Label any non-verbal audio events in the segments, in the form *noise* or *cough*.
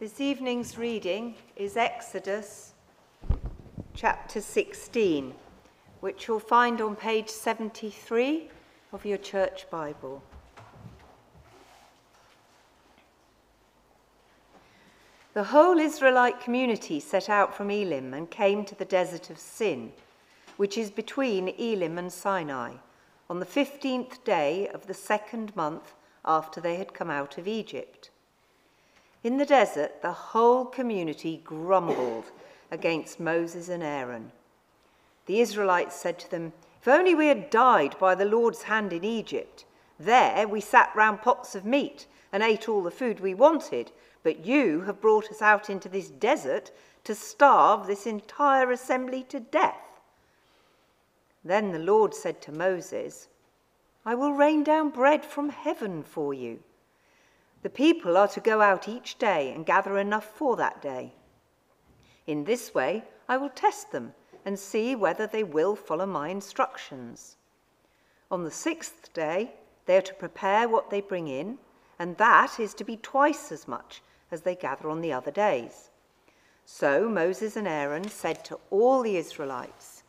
This evening's reading is Exodus chapter 16, which you'll find on page 73 of your church Bible. The whole Israelite community set out from Elim and came to the desert of Sin, which is between Elim and Sinai, on the 15th day of the second month after they had come out of Egypt. In the desert, the whole community grumbled against Moses and Aaron. The Israelites said to them, If only we had died by the Lord's hand in Egypt. There we sat round pots of meat and ate all the food we wanted, but you have brought us out into this desert to starve this entire assembly to death. Then the Lord said to Moses, I will rain down bread from heaven for you. The people are to go out each day and gather enough for that day. In this way, I will test them and see whether they will follow my instructions. On the sixth day, they are to prepare what they bring in, and that is to be twice as much as they gather on the other days. So Moses and Aaron said to all the Israelites,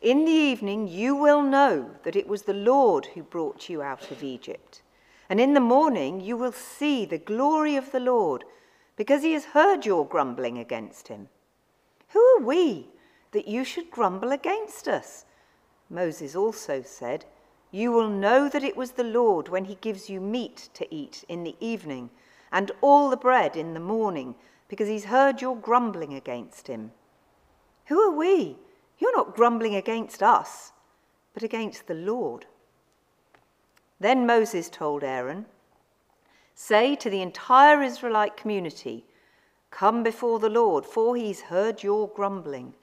In the evening you will know that it was the Lord who brought you out of Egypt. And in the morning you will see the glory of the Lord, because he has heard your grumbling against him. Who are we that you should grumble against us? Moses also said, You will know that it was the Lord when he gives you meat to eat in the evening, and all the bread in the morning, because he's heard your grumbling against him. Who are we? You're not grumbling against us, but against the Lord. Then Moses told Aaron, Say to the entire Israelite community, Come before the Lord, for he's heard your grumbling.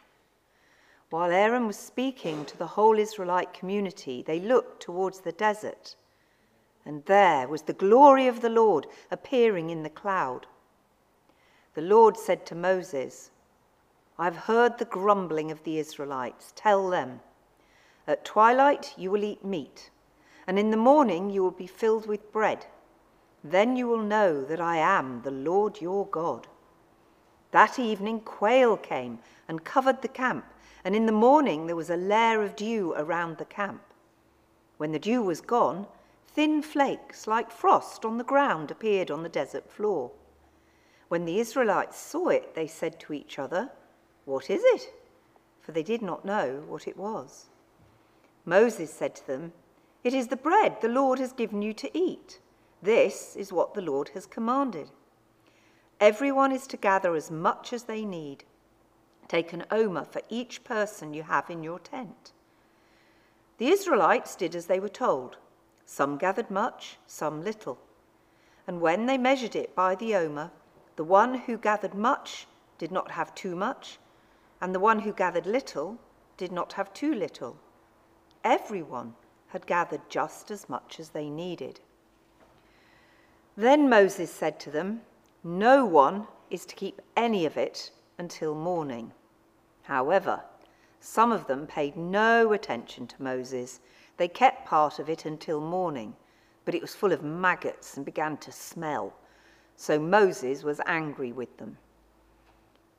While Aaron was speaking to the whole Israelite community, they looked towards the desert, and there was the glory of the Lord appearing in the cloud. The Lord said to Moses, I've heard the grumbling of the Israelites. Tell them, At twilight you will eat meat and in the morning you will be filled with bread. Then you will know that I am the Lord your God. That evening quail came and covered the camp, and in the morning there was a layer of dew around the camp. When the dew was gone, thin flakes like frost on the ground appeared on the desert floor. When the Israelites saw it, they said to each other, What is it? For they did not know what it was. Moses said to them, it is the bread the Lord has given you to eat. This is what the Lord has commanded. Everyone is to gather as much as they need. Take an omer for each person you have in your tent. The Israelites did as they were told. Some gathered much, some little. And when they measured it by the omer, the one who gathered much did not have too much, and the one who gathered little did not have too little. Everyone had gathered just as much as they needed. Then Moses said to them, No one is to keep any of it until morning. However, some of them paid no attention to Moses. They kept part of it until morning, but it was full of maggots and began to smell. So Moses was angry with them.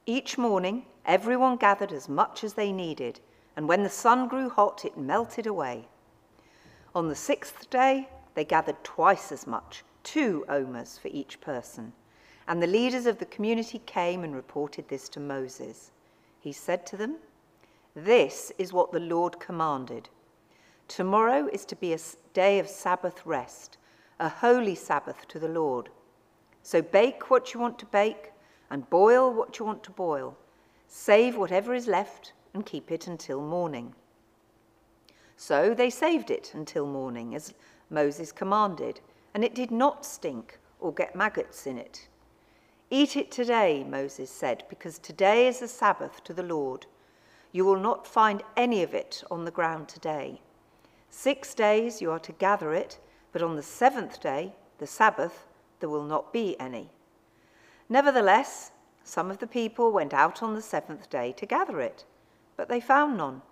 Each morning, everyone gathered as much as they needed, and when the sun grew hot, it melted away. On the sixth day, they gathered twice as much, two omers for each person. And the leaders of the community came and reported this to Moses. He said to them, This is what the Lord commanded. Tomorrow is to be a day of Sabbath rest, a holy Sabbath to the Lord. So bake what you want to bake and boil what you want to boil. Save whatever is left and keep it until morning. So they saved it until morning, as Moses commanded, and it did not stink or get maggots in it. Eat it today, Moses said, because today is a Sabbath to the Lord. You will not find any of it on the ground today. Six days you are to gather it, but on the seventh day, the Sabbath, there will not be any. Nevertheless, some of the people went out on the seventh day to gather it, but they found none.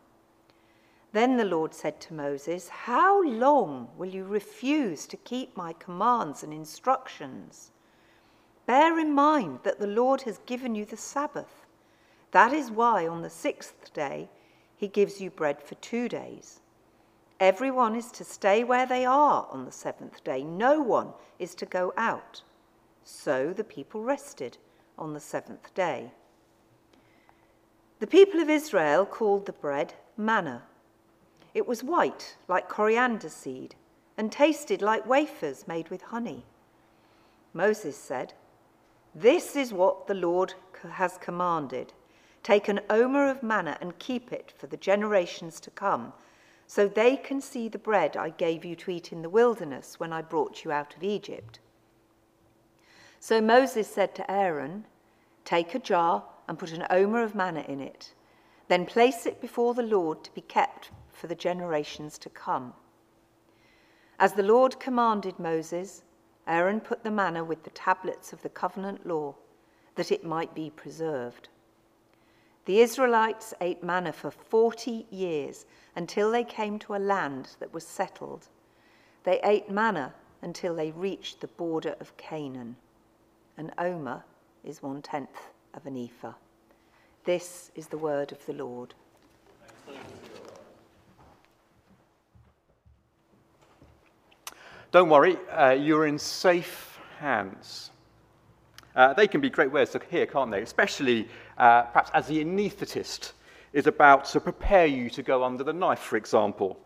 Then the Lord said to Moses, How long will you refuse to keep my commands and instructions? Bear in mind that the Lord has given you the Sabbath. That is why on the sixth day he gives you bread for two days. Everyone is to stay where they are on the seventh day. No one is to go out. So the people rested on the seventh day. The people of Israel called the bread manna. It was white, like coriander seed, and tasted like wafers made with honey. Moses said, This is what the Lord has commanded. Take an omer of manna and keep it for the generations to come so they can see the bread I gave you to eat in the wilderness when I brought you out of Egypt. So Moses said to Aaron, Take a jar and put an omer of manna in it. Then place it before the Lord to be kept for the generations to come. As the Lord commanded Moses, Aaron put the manna with the tablets of the covenant law, that it might be preserved. The Israelites ate manna for 40 years until they came to a land that was settled. They ate manna until they reached the border of Canaan. An omer is one tenth of an ephah. This is the word of the Lord. Don't worry, uh, you're in safe hands. Uh, they can be great words to hear, can't they? Especially uh, perhaps as the anaesthetist is about to prepare you to go under the knife, for example.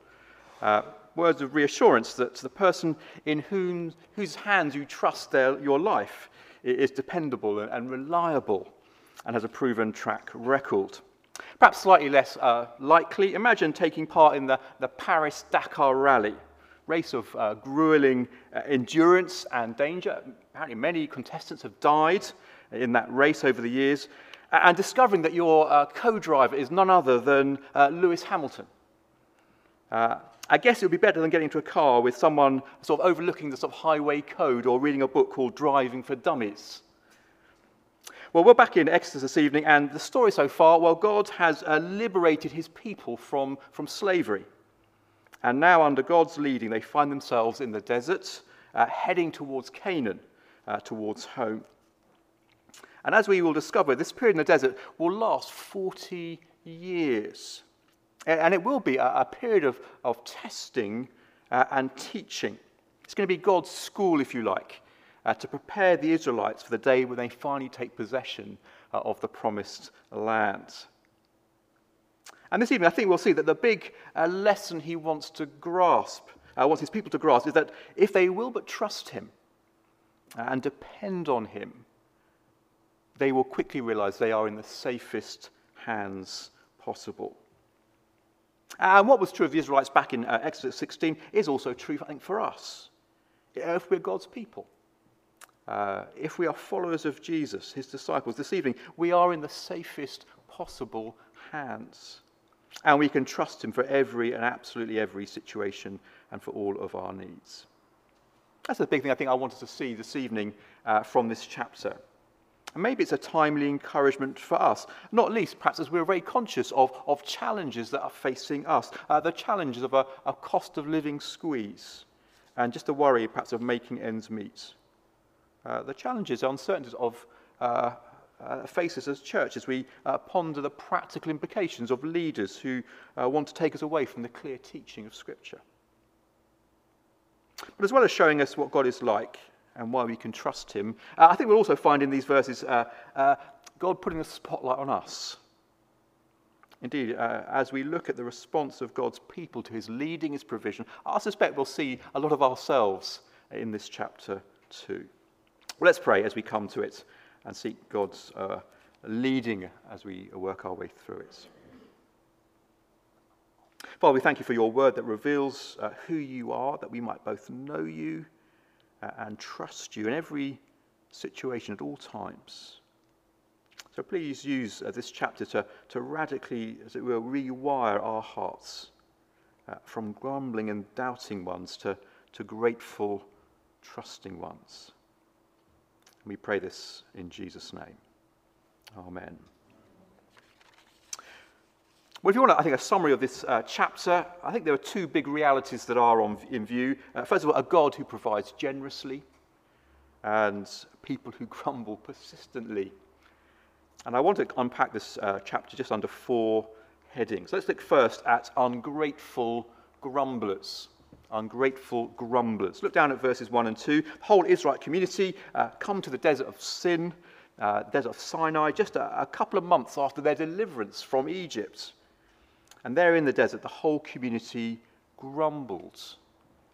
Uh, words of reassurance that the person in whom, whose hands you trust their, your life is dependable and, reliable and has a proven track record. Perhaps slightly less uh, likely, imagine taking part in the, the Paris Dakar Rally, race of uh, grueling uh, endurance and danger. Apparently, many contestants have died in that race over the years, and discovering that your uh, co driver is none other than uh, Lewis Hamilton. Uh, I guess it would be better than getting into a car with someone sort of overlooking the sort of highway code or reading a book called Driving for Dummies. Well, we're back in Exodus this evening, and the story so far well, God has uh, liberated his people from, from slavery. And now, under God's leading, they find themselves in the desert, uh, heading towards Canaan, uh, towards home. And as we will discover, this period in the desert will last 40 years. And it will be a, period of, of testing uh, and teaching. It's going to be God's school, if you like, uh, to prepare the Israelites for the day when they finally take possession uh, of the promised land. And this evening, I think we'll see that the big uh, lesson he wants to grasp, uh, wants his people to grasp, is that if they will but trust him uh, and depend on him, they will quickly realize they are in the safest hands possible. And what was true of the Israelites back in uh, Exodus 16 is also true, I think, for us. If we're God's people, uh, if we are followers of Jesus, his disciples, this evening, we are in the safest possible hands. And we can trust him for every and absolutely every situation and for all of our needs. That's the big thing I think I wanted to see this evening uh, from this chapter. And maybe it's a timely encouragement for us, not least perhaps as we're very conscious of, of challenges that are facing us, uh, the challenges of a, a cost of living squeeze, and just the worry perhaps of making ends meet. Uh, the challenges, uncertainties of uh, uh, faces as church as we uh, ponder the practical implications of leaders who uh, want to take us away from the clear teaching of Scripture. But as well as showing us what God is like and why we can trust him. Uh, I think we'll also find in these verses uh, uh, God putting a spotlight on us. Indeed, as we look at the response of God's people to his leading, his provision, I suspect we'll see a lot of ourselves in this chapter too. Well, let's pray as we come to it and seek God's uh, leading as we work our way through it. Father, we thank you for your word that reveals uh, who you are, that we might both know you uh, and trust you in every situation at all times. So please use uh, this chapter to, to radically, as it were, rewire our hearts uh, from grumbling and doubting ones to, to grateful, trusting ones. We pray this in Jesus' name. Amen. Well, if you want, I think, a summary of this uh, chapter, I think there are two big realities that are on, in view. Uh, first of all, a God who provides generously. and people who *laughs* grumble persistently. And I want to unpack this uh, chapter just under four headings. Let's look first at ungrateful grumblers. Ungrateful grumblers. Look down at verses 1 and 2. The whole Israelite community uh, come to the desert of Sin, uh, desert of Sinai, just a, a couple of months after their deliverance from Egypt. And there in the desert, the whole community grumbled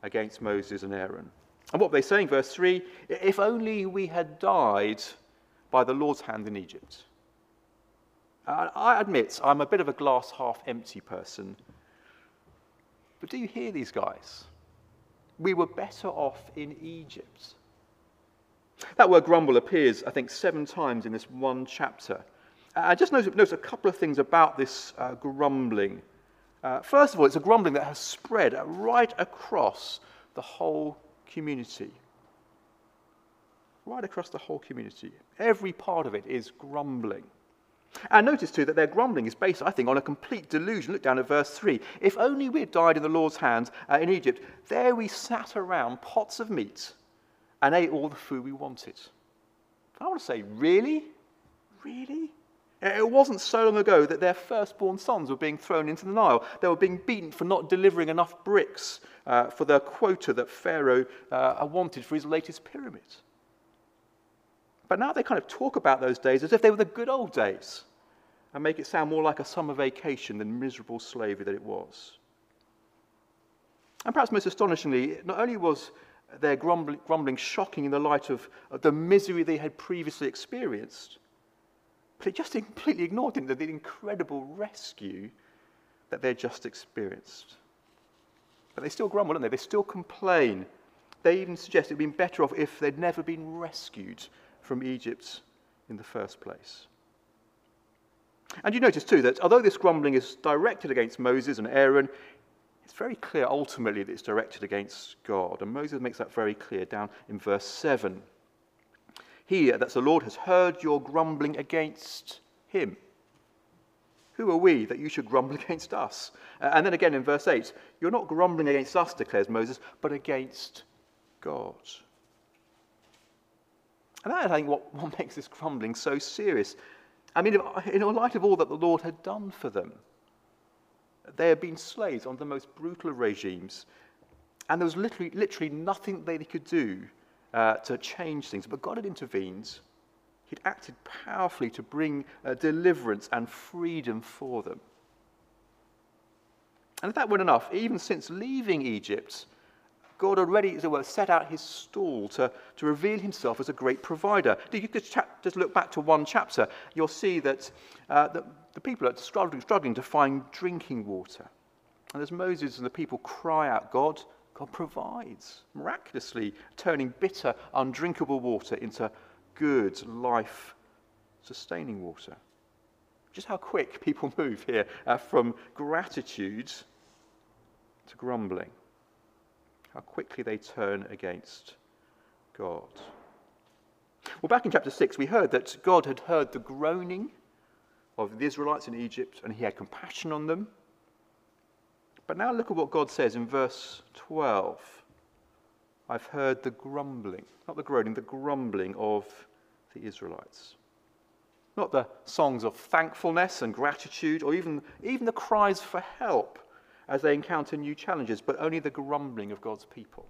against Moses and Aaron. And what they saying, verse 3 if only we had died by the Lord's hand in Egypt. I admit I'm a bit of a glass half empty person. But do you hear these guys? We were better off in Egypt. That word grumble appears, I think, seven times in this one chapter. I just notice a couple of things about this uh, grumbling. Uh, first of all, it's a grumbling that has spread right across the whole community. Right across the whole community. Every part of it is grumbling. And notice too that their grumbling is based, I think, on a complete delusion. Look down at verse 3. If only we had died in the Lord's hands uh, in Egypt, there we sat around pots of meat and ate all the food we wanted. I want to say, really? Really? It wasn't so long ago that their firstborn sons were being thrown into the Nile. They were being beaten for not delivering enough bricks uh, for the quota that Pharaoh uh, wanted for his latest pyramid. But now they kind of talk about those days as if they were the good old days and make it sound more like a summer vacation than miserable slavery that it was. And perhaps most astonishingly, not only was their grumbling, grumbling shocking in the light of, of the misery they had previously experienced, but it just *laughs* completely ignored the incredible rescue that they'd just experienced. But they still grumble, don't they? They still complain. They even suggest it would have been better off if they'd never been rescued from Egypt in the first place. And you notice too that although this grumbling is directed against Moses and Aaron, it's very clear ultimately that it's directed against God. And Moses makes that very clear down in verse 7. Here, that's the Lord has heard your grumbling against him. Who are we that you should grumble *laughs* against us? Uh, and then again in verse 8, you're not grumbling against us, declares Moses, but against God. And that, I think, what, what *laughs* makes this grumbling so serious. I mean, in light of all that the Lord had done for them, they had been slaves under the most brutal regimes, and there was literally, literally nothing they could do uh, to change things. But God had intervened. He'd acted powerfully to bring uh, deliverance and freedom for them. And if that weren't enough, even since leaving Egypt, God already, as it were, set out his stall to, to reveal himself as a great provider. You could just look back to one chapter, you'll see that uh, the, the people are struggling, struggling to find drinking water. And as Moses and the people cry out, God, God provides, miraculously turning bitter, undrinkable water into good, life sustaining water. Just how quick people *laughs* move here uh, from gratitude to grumbling. How quickly they turn against God. Well, back in chapter 6, we heard that God had heard the groaning of the Israelites in Egypt and he had compassion on them. But now look at what God says in verse 12. I've heard the grumbling, not the groaning, the grumbling of the Israelites. Not the songs of thankfulness and gratitude, or even, even the cries for help as they encounter new challenges, but only the grumbling of God's people.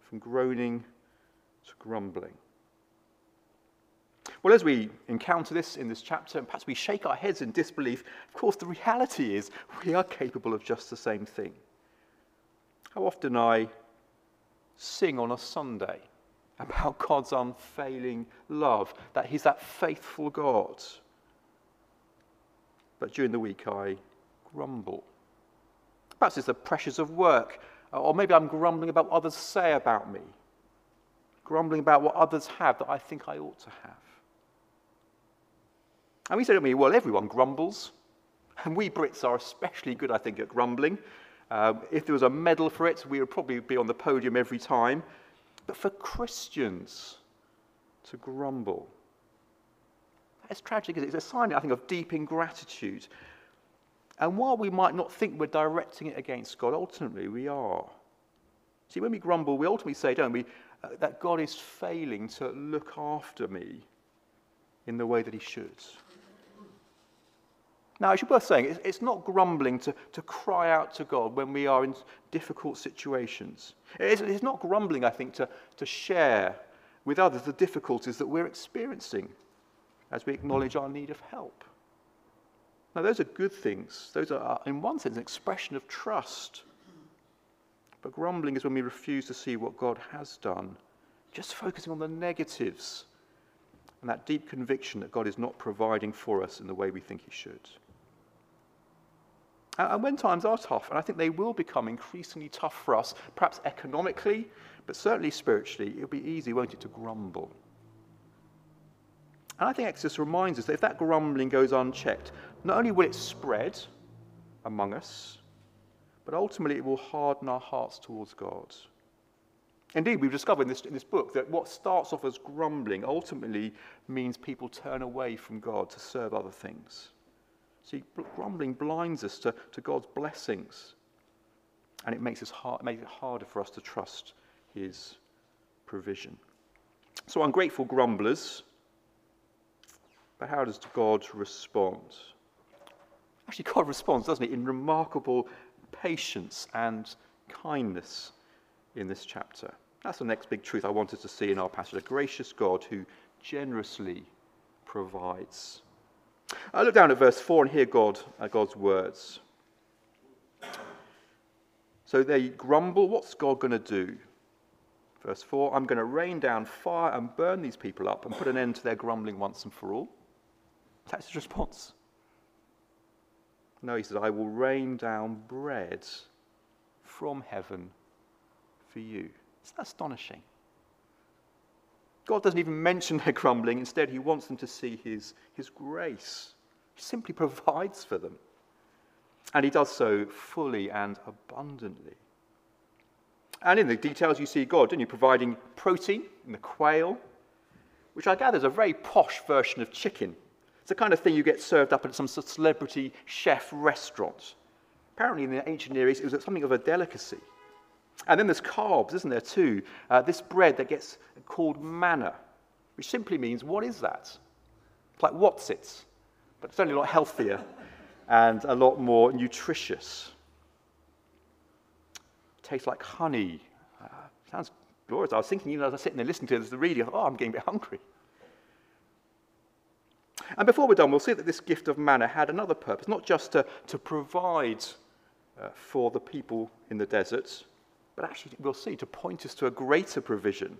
From groaning to grumbling. Well, as we encounter this in this chapter, and perhaps we shake our heads in disbelief, of course, the reality is we are capable of just the same thing. How often I sing on a Sunday about God's unfailing love, that He's that faithful God. But during the week, I grumble. Perhaps it's the pressures of work, or maybe I'm grumbling about what others say about me, grumbling about what others have that I think I ought to have. And we say to me, well, everyone grumbles. *laughs* And we Brits are especially good, I think, at grumbling. Um, if there was a medal for it, we would probably be on the podium every time. But for Christians to grumble, it's tragic. It's a sign, I think, of deep ingratitude. And while we might not think we're directing it against God, ultimately we are. See, when we grumble, we ultimately say, don't we, uh, that God is failing to look after me in the way that he should. Now, it's worth saying, it's not grumbling to, to cry out to God when we are in difficult situations. It's, it's not grumbling, I think, to, to share with others the difficulties that we're experiencing as we acknowledge our need of help. Now, those are good things. Those are, in one sense, an expression of trust. But grumbling is when we refuse to see what God has done, just focusing on the negatives and that deep conviction that God is not providing for us in the way we think He should. And when times are tough, and I think they will become increasingly tough for us, perhaps economically, but certainly spiritually, it'll be easy, won't it, to grumble. And I think Exodus reminds us that if that grumbling goes unchecked, not only will it spread among us, but ultimately it will harden our hearts towards God. Indeed, we've discovered in this, in this book that what starts off as grumbling ultimately means people turn away from God to serve other things. See, grumbling blinds us to, to God's blessings, and it makes, us hard, makes it harder for us to trust His provision. So, ungrateful grumblers, but how does God respond? Actually, God responds, doesn't he, in remarkable patience and kindness in this chapter. That's the next big truth I wanted to see in our passage a gracious God who generously provides. I look down at verse 4 and hear God, uh, God's words. So they grumble. What's God going to do? Verse 4 I'm going to rain down fire and burn these people up and put an end to their grumbling once and for all. That's his response. No, he says, I will rain down bread from heaven for you. Isn't that astonishing? God doesn't even mention their grumbling. Instead, he wants them to see his, his grace. He simply provides for them. And he does so fully and abundantly. And in the details, you see God, don't you, providing protein in the quail, which I gather is a very posh version of chicken. It's the kind of thing you get served up at some celebrity chef restaurant. Apparently, in the ancient Near East, it was something of a delicacy. And then there's carbs, isn't there, too? Uh, this bread that gets called manna, which simply means, what is that? It's like what's it? But it's only a lot healthier *laughs* and a lot more nutritious. It tastes like honey. Uh, sounds glorious. I was thinking, know, as I was sitting there listening to this, the reading, oh, I'm getting a bit hungry. And before we're done, we'll see that this gift of manna had another purpose, not just to, to provide uh, for the people in the deserts, but actually, we'll see, to point us to a greater provision,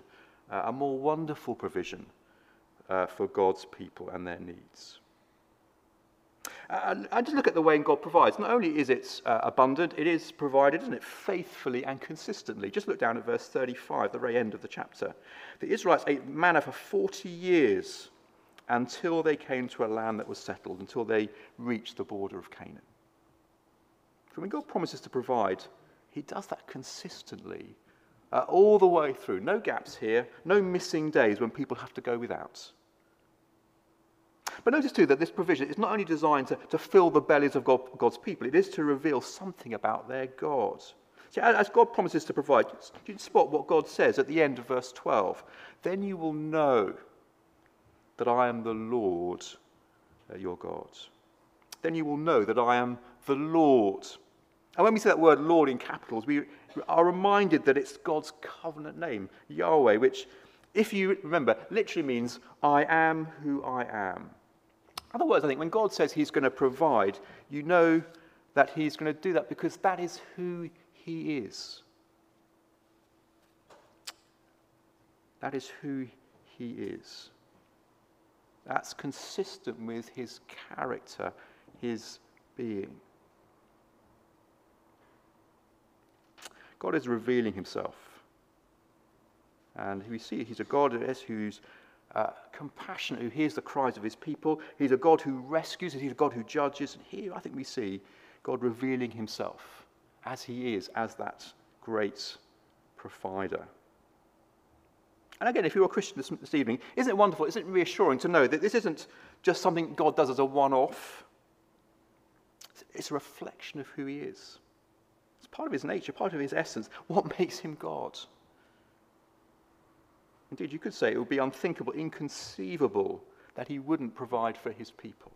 uh, a more wonderful provision uh, for God's people and their needs. And, and just look at the way in God provides. Not only is it uh, abundant, it is provided, isn't it, faithfully and consistently. Just look down at verse 35, the very end of the chapter. The Israelites ate manna for 40 years until they came to a land that was settled, until they reached the border of Canaan. So when God promises to provide, he does that consistently, uh, all the way through. No gaps here, no missing days when people have to go without. But notice too that this provision is not only designed to, to fill the bellies of God, God's people, it is to reveal something about their God. See, as God promises to provide, you spot what God says at the end of verse 12. Then you will know that I am the Lord uh, your God. Then you will know that I am the Lord and when we say that word Lord in capitals, we are reminded that it's God's covenant name, Yahweh, which, if you remember, literally means I am who I am. In other words, I think when God says he's going to provide, you know that he's going to do that because that is who he is. That is who he is. That's consistent with his character, his being. God is revealing himself. And we see he's a God who's uh, compassionate, who hears the cries of his people. He's a God who rescues, he's a God who judges. And here I think we see God revealing himself as he is, as that great provider. And again, if you're a Christian this, this evening, isn't it wonderful? Isn't it reassuring to know that this isn't just something God does as a one off? It's a reflection of who he is It's part of his nature, part of his essence. What makes him God? Indeed, you could say it would be unthinkable, inconceivable that he wouldn't provide for his people.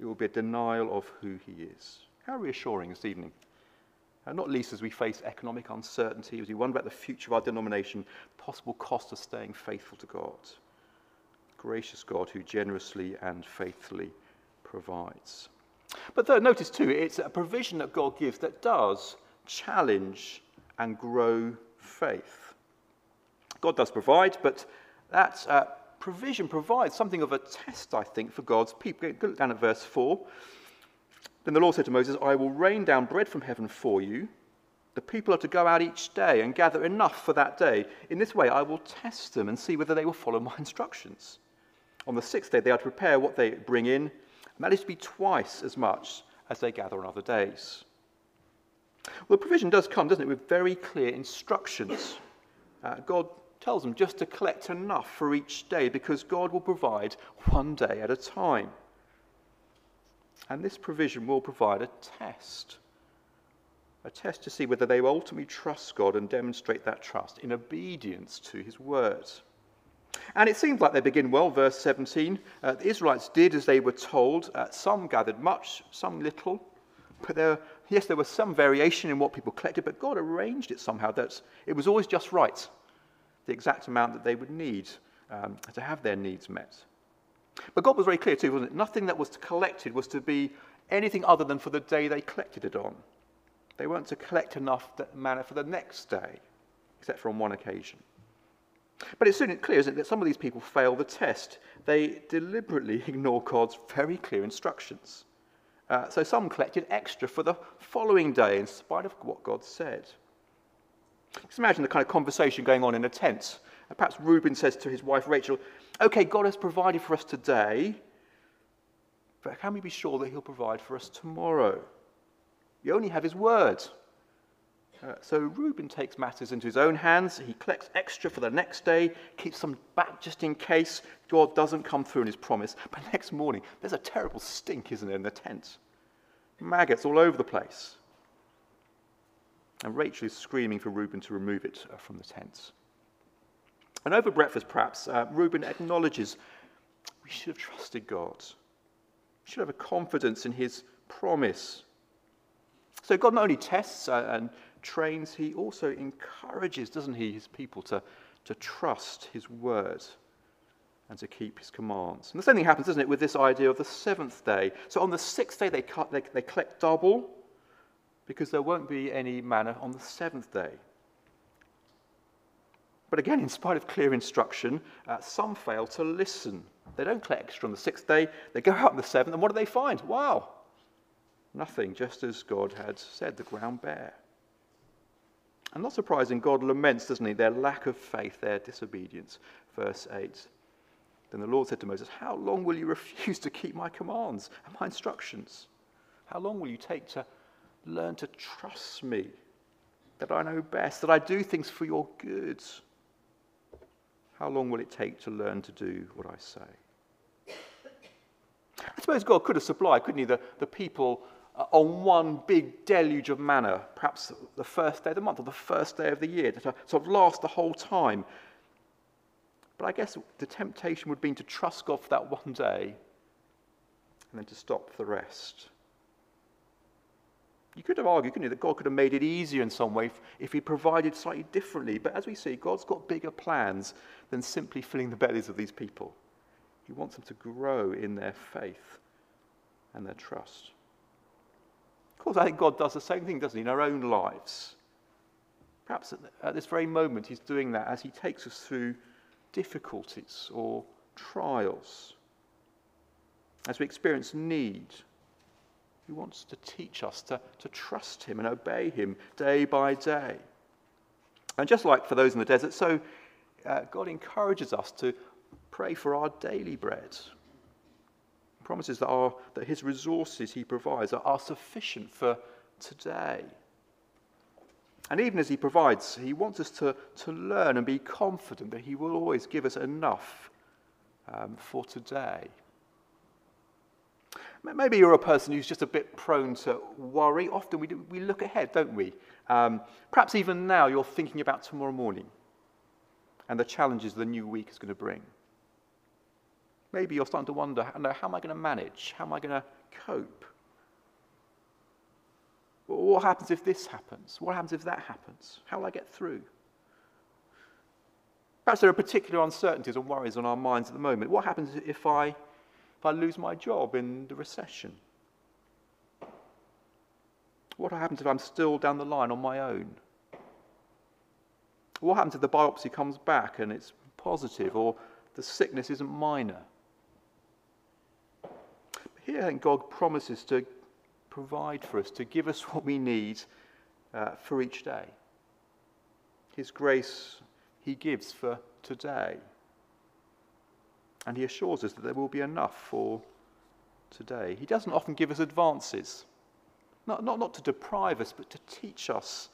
It will be a denial of who he is. How reassuring this evening. And not least as we face economic uncertainty, as we wonder about the future of our denomination, possible cost of staying faithful to God. Gracious God who generously and faithfully provides. But third, notice too, it's a provision that God gives that does challenge and grow faith. God does provide, but that uh, provision provides something of a test, I think, for God's people. Look down at verse 4. Then the Lord said to Moses, I will rain down bread from heaven for you. The people are to go out each day and gather enough for that day. In this way, I will test them and see whether they will follow my instructions. On the sixth day, they are to prepare what they bring in, and that is to be twice as much as they gather on other days. Well, the provision does come, doesn't it, with very clear instructions. Uh, God tells them just to collect enough for each day because God will provide one day at a time. And this provision will provide a test. A test to see whether they will ultimately trust God and demonstrate that trust in obedience to his word. And it seems like they begin well, verse 17. Uh, the Israelites did as they were told. Uh, some gathered much, some little. But there, yes, there was some variation in what people collected, but God arranged it somehow that it was always just right, the exact amount that they would need um, to have their needs met. But God was very clear too, wasn't it? Nothing that was collected was to be anything other than for the day they collected it on. They weren't to collect enough manna for the next day, except for on one occasion. But it's soon clear, isn't it, that some of these people fail the test. They deliberately *laughs* ignore God's very clear instructions. Uh, so some collected extra for the following day in spite of what God said. Just imagine the kind of conversation going on in a tent. Perhaps Reuben says to his wife Rachel, Okay, God has provided for us today, but can we be sure that He'll provide for us tomorrow? You only have His word. Uh, so Reuben takes matters into his own hands. He collects extra for the next day, keeps some back just in case God doesn't come through in his promise. But *laughs* next morning, there's a terrible stink, isn't there, in the tent? Maggots all over the place. And Rachel is screaming for Reuben to remove it uh, from the tent. And over breakfast, perhaps, uh, Reuben acknowledges we should have trusted God. We should have a confidence in his promise. So God not only tests uh, and trains, he also encourages, doesn't he, his people to, to trust his word and to keep his commands. And the same thing happens, doesn't it, with this idea of the seventh day. So on the sixth day, they, cut, they, they collect double because there won't be any manna on the seventh day. But again, in spite of clear instruction, uh, some fail to listen. They don't collect extra on the sixth day. They go out on the seventh, and what do they find? Wow, nothing, just as God had said, the ground bare. And not surprising, God laments, doesn't he, their lack of faith, their disobedience. Verse 8. Then the Lord said to Moses, How long will you refuse to keep my commands and my instructions? How long will you take to learn to trust me, that I know best, that I do things for your good? How long will it take to learn to do what I say? I suppose God could have supplied, couldn't he, the, the people uh, on one big deluge of manna, perhaps the first day of the month or the first day of the year, to sort of last the whole time. But I guess the temptation would been to trust God for that one day and then to stop the rest. You could have argued, couldn't you, that God could have made it easier in some way if, He provided slightly differently. But as we see, God's got bigger plans than simply filling the bellies of these people. He wants them to grow in their faith and their trust. Of course, I think God does the same thing, doesn't He, in our own lives. Perhaps at this very moment, He's doing that as He takes us through difficulties or trials. As we experience need he wants to teach us to, to trust Him and obey Him day by day. And just like for those in the desert, so uh, God encourages us to pray for our daily bread. He promises that, our, that His resources He provides are, are sufficient for today. And even as He provides, He wants us to, to learn and be confident that He will always give us enough um, for today. Maybe you're a person who's just a bit prone to worry. Often we, do, we look ahead, don't we? Um, perhaps even now you're thinking about tomorrow morning. and the challenges the new week is going to bring. Maybe you're starting to wonder how am I going to manage? How am I going to cope? What happens if this happens? What happens if that happens? How will I get through? Perhaps there are particular uncertainties and worries on our minds at the moment. What happens if I, if I lose my job in the recession? What happens if I'm still down the line on my own? What happens if the biopsy comes back and it's positive or the sickness isn't minor? Here, I think God promises to provide for us, to give us *laughs* what we need uh, for each day. His grace He gives for today. And He assures us that there will be enough for today. He doesn't often give us advances, not, not, not to deprive us, but to teach us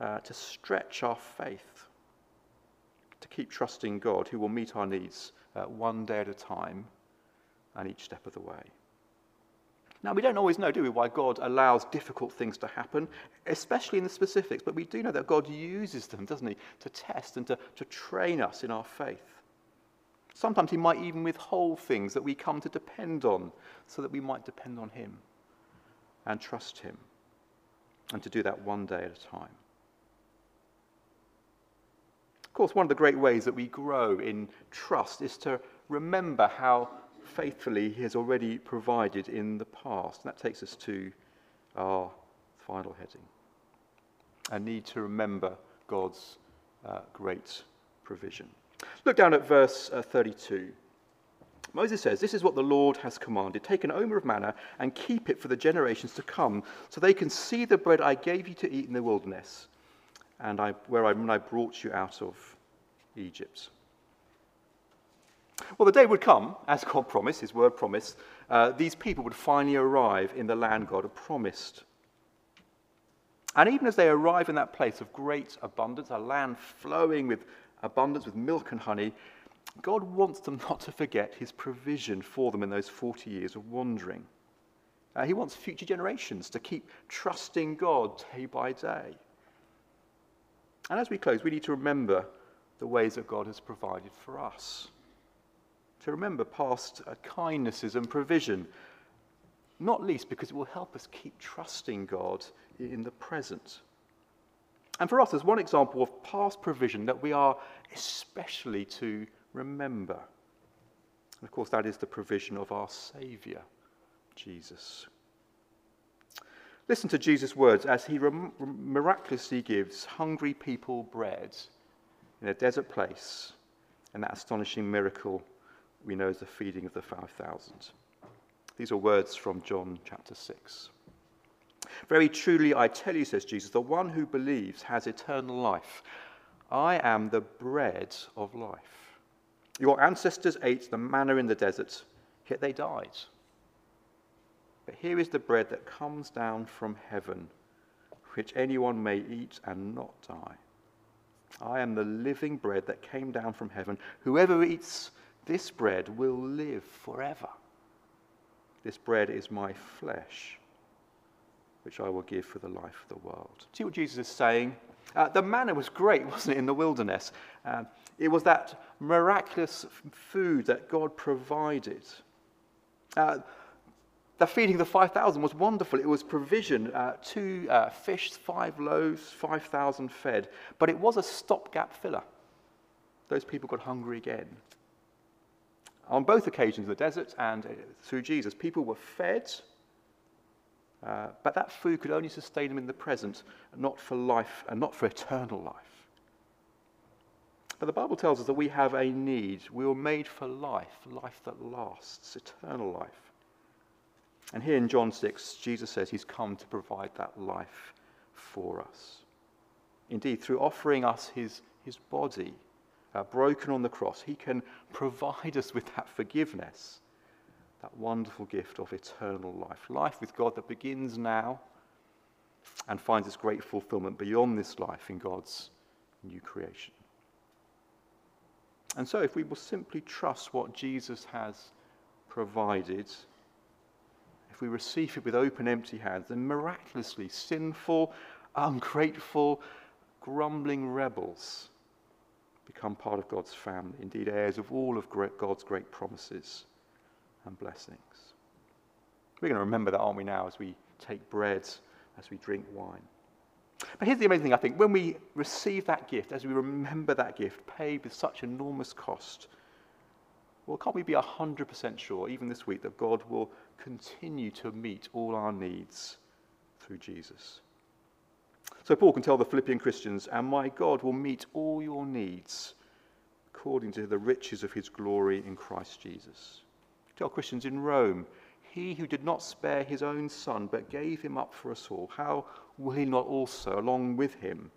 uh, to stretch our faith, to keep trusting God who will meet our needs uh, one day at a time and each step of the way. Now, we don't always know, do we, why God allows difficult things to happen, especially in the specifics, but we do know that God uses them, doesn't He, to test and to, to train us in our faith. Sometimes He might even withhold things that we come to depend on so that we might depend on Him and trust Him, and to do that one day at a time Of course, one of the great ways that we grow in trust is to remember how faithfully He has already provided in the past. And that takes us to our final heading a need to remember God's uh, great provision. Look down at verse uh, 32. Moses says, This is what the Lord has commanded. Take an omer of manna and keep it for the generations to come, so they can see the bread I gave you to eat in the wilderness and I, where I, when I brought you out of Egypt. Well, the day would come, as God promised, his word promised, uh, these people would finally arrive in the land God had promised. And even as they arrive in that place of great abundance, a land flowing with abundance, with milk and honey, God wants them not to forget his provision for them in those 40 years of wandering. Uh, he wants future generations to keep trusting God day by day. And as we close, we need to remember the ways that God has provided for us. To remember past uh, kindnesses and provision, not least because it will help us keep trusting God in the present. And for us, there's one example of past provision that we are especially to remember. And of course, that is the provision of our Saviour, Jesus. Listen to Jesus' words as he miraculously gives hungry people bread in a desert place, and that astonishing miracle we know is the feeding of the 5,000. These are words from John chapter 6. Very truly, I tell you, says Jesus, the one who believes has eternal life. I am the bread of life. Your ancestors ate the manna in the desert, yet they died. But here is the bread that comes down from heaven, which anyone may eat and not die. I am the living bread that came down from heaven. Whoever eats this bread will live forever. This bread is my flesh, which I will give for the life of the world. See what Jesus is saying? Uh, the manna was great, *laughs* wasn't it, in the wilderness? Uh, it was that miraculous food that God provided. Uh, the feeding of the 5,000 was wonderful. It was provision uh, two uh, fish, five loaves, 5,000 fed. But it was a stopgap filler. Those people got hungry again. On both occasions, in the desert and through Jesus, people were fed, uh, but that food could only sustain them in the present, not for life and not for eternal life. But the Bible tells us that we have a need. We were made for life, life that lasts, eternal life. And here in John 6, Jesus says he's come to provide that life for us. Indeed, through offering us his, his body uh, broken on the cross, he can provide us with that forgiveness, that wonderful gift of eternal life. Life with God that begins now and finds its great fulfillment beyond this life in God's new creation. And so, if we will simply trust what Jesus has provided, if we receive it with open, empty hands, then miraculously sinful, ungrateful, grumbling rebels become part of God's family, indeed, heirs of all of God's great promises and blessings. We're going to remember that, aren't we, now, as we take bread, as we drink wine. But here's the amazing thing I think when we receive that gift, as we remember that gift, paid with such enormous cost, well, can't we be 100% sure, even this week, that God will continue to meet all our needs through Jesus? So Paul can tell the Philippian Christians, and my God will meet all your needs according to the riches of his glory in Christ Jesus. Tell Christians in Rome, he who did not spare his own son, but gave him up for us all, how will he not also, along with him,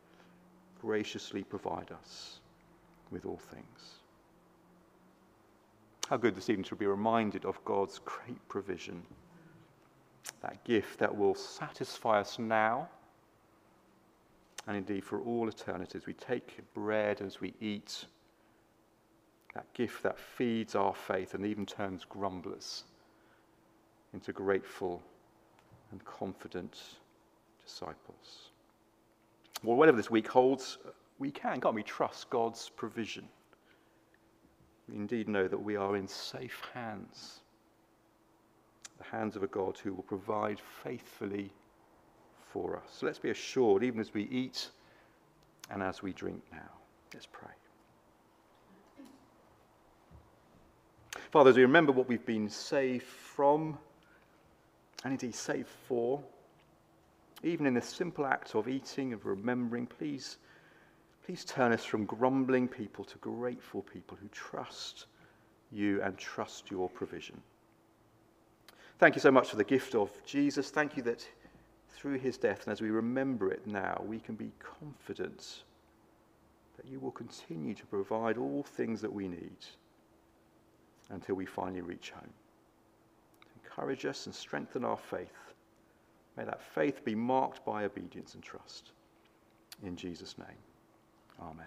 graciously provide us with all things? How good this evening to be reminded of God's great provision, that gift that will satisfy us now and indeed for all eternity as we take bread as we eat, that gift that feeds our faith and even turns grumblers into grateful and confident disciples. Well, whatever this week holds, we can, can't we, trust God's provision we indeed know that we are in safe hands, the hands of a God who will provide faithfully for us. So let's be assured, even as we eat and as we drink now. Let's pray. Father, as we remember what we've been saved from, and indeed saved for, even in this simple act of eating, of remembering, please Please turn us from grumbling people to grateful people who trust you and trust your provision. Thank you so much for the gift of Jesus. Thank you that through his death, and as we remember it now, we can be confident that you will continue to provide all things that we need until we finally reach home. Encourage us and strengthen our faith. May that faith be marked by obedience and trust. In Jesus' name. Amen.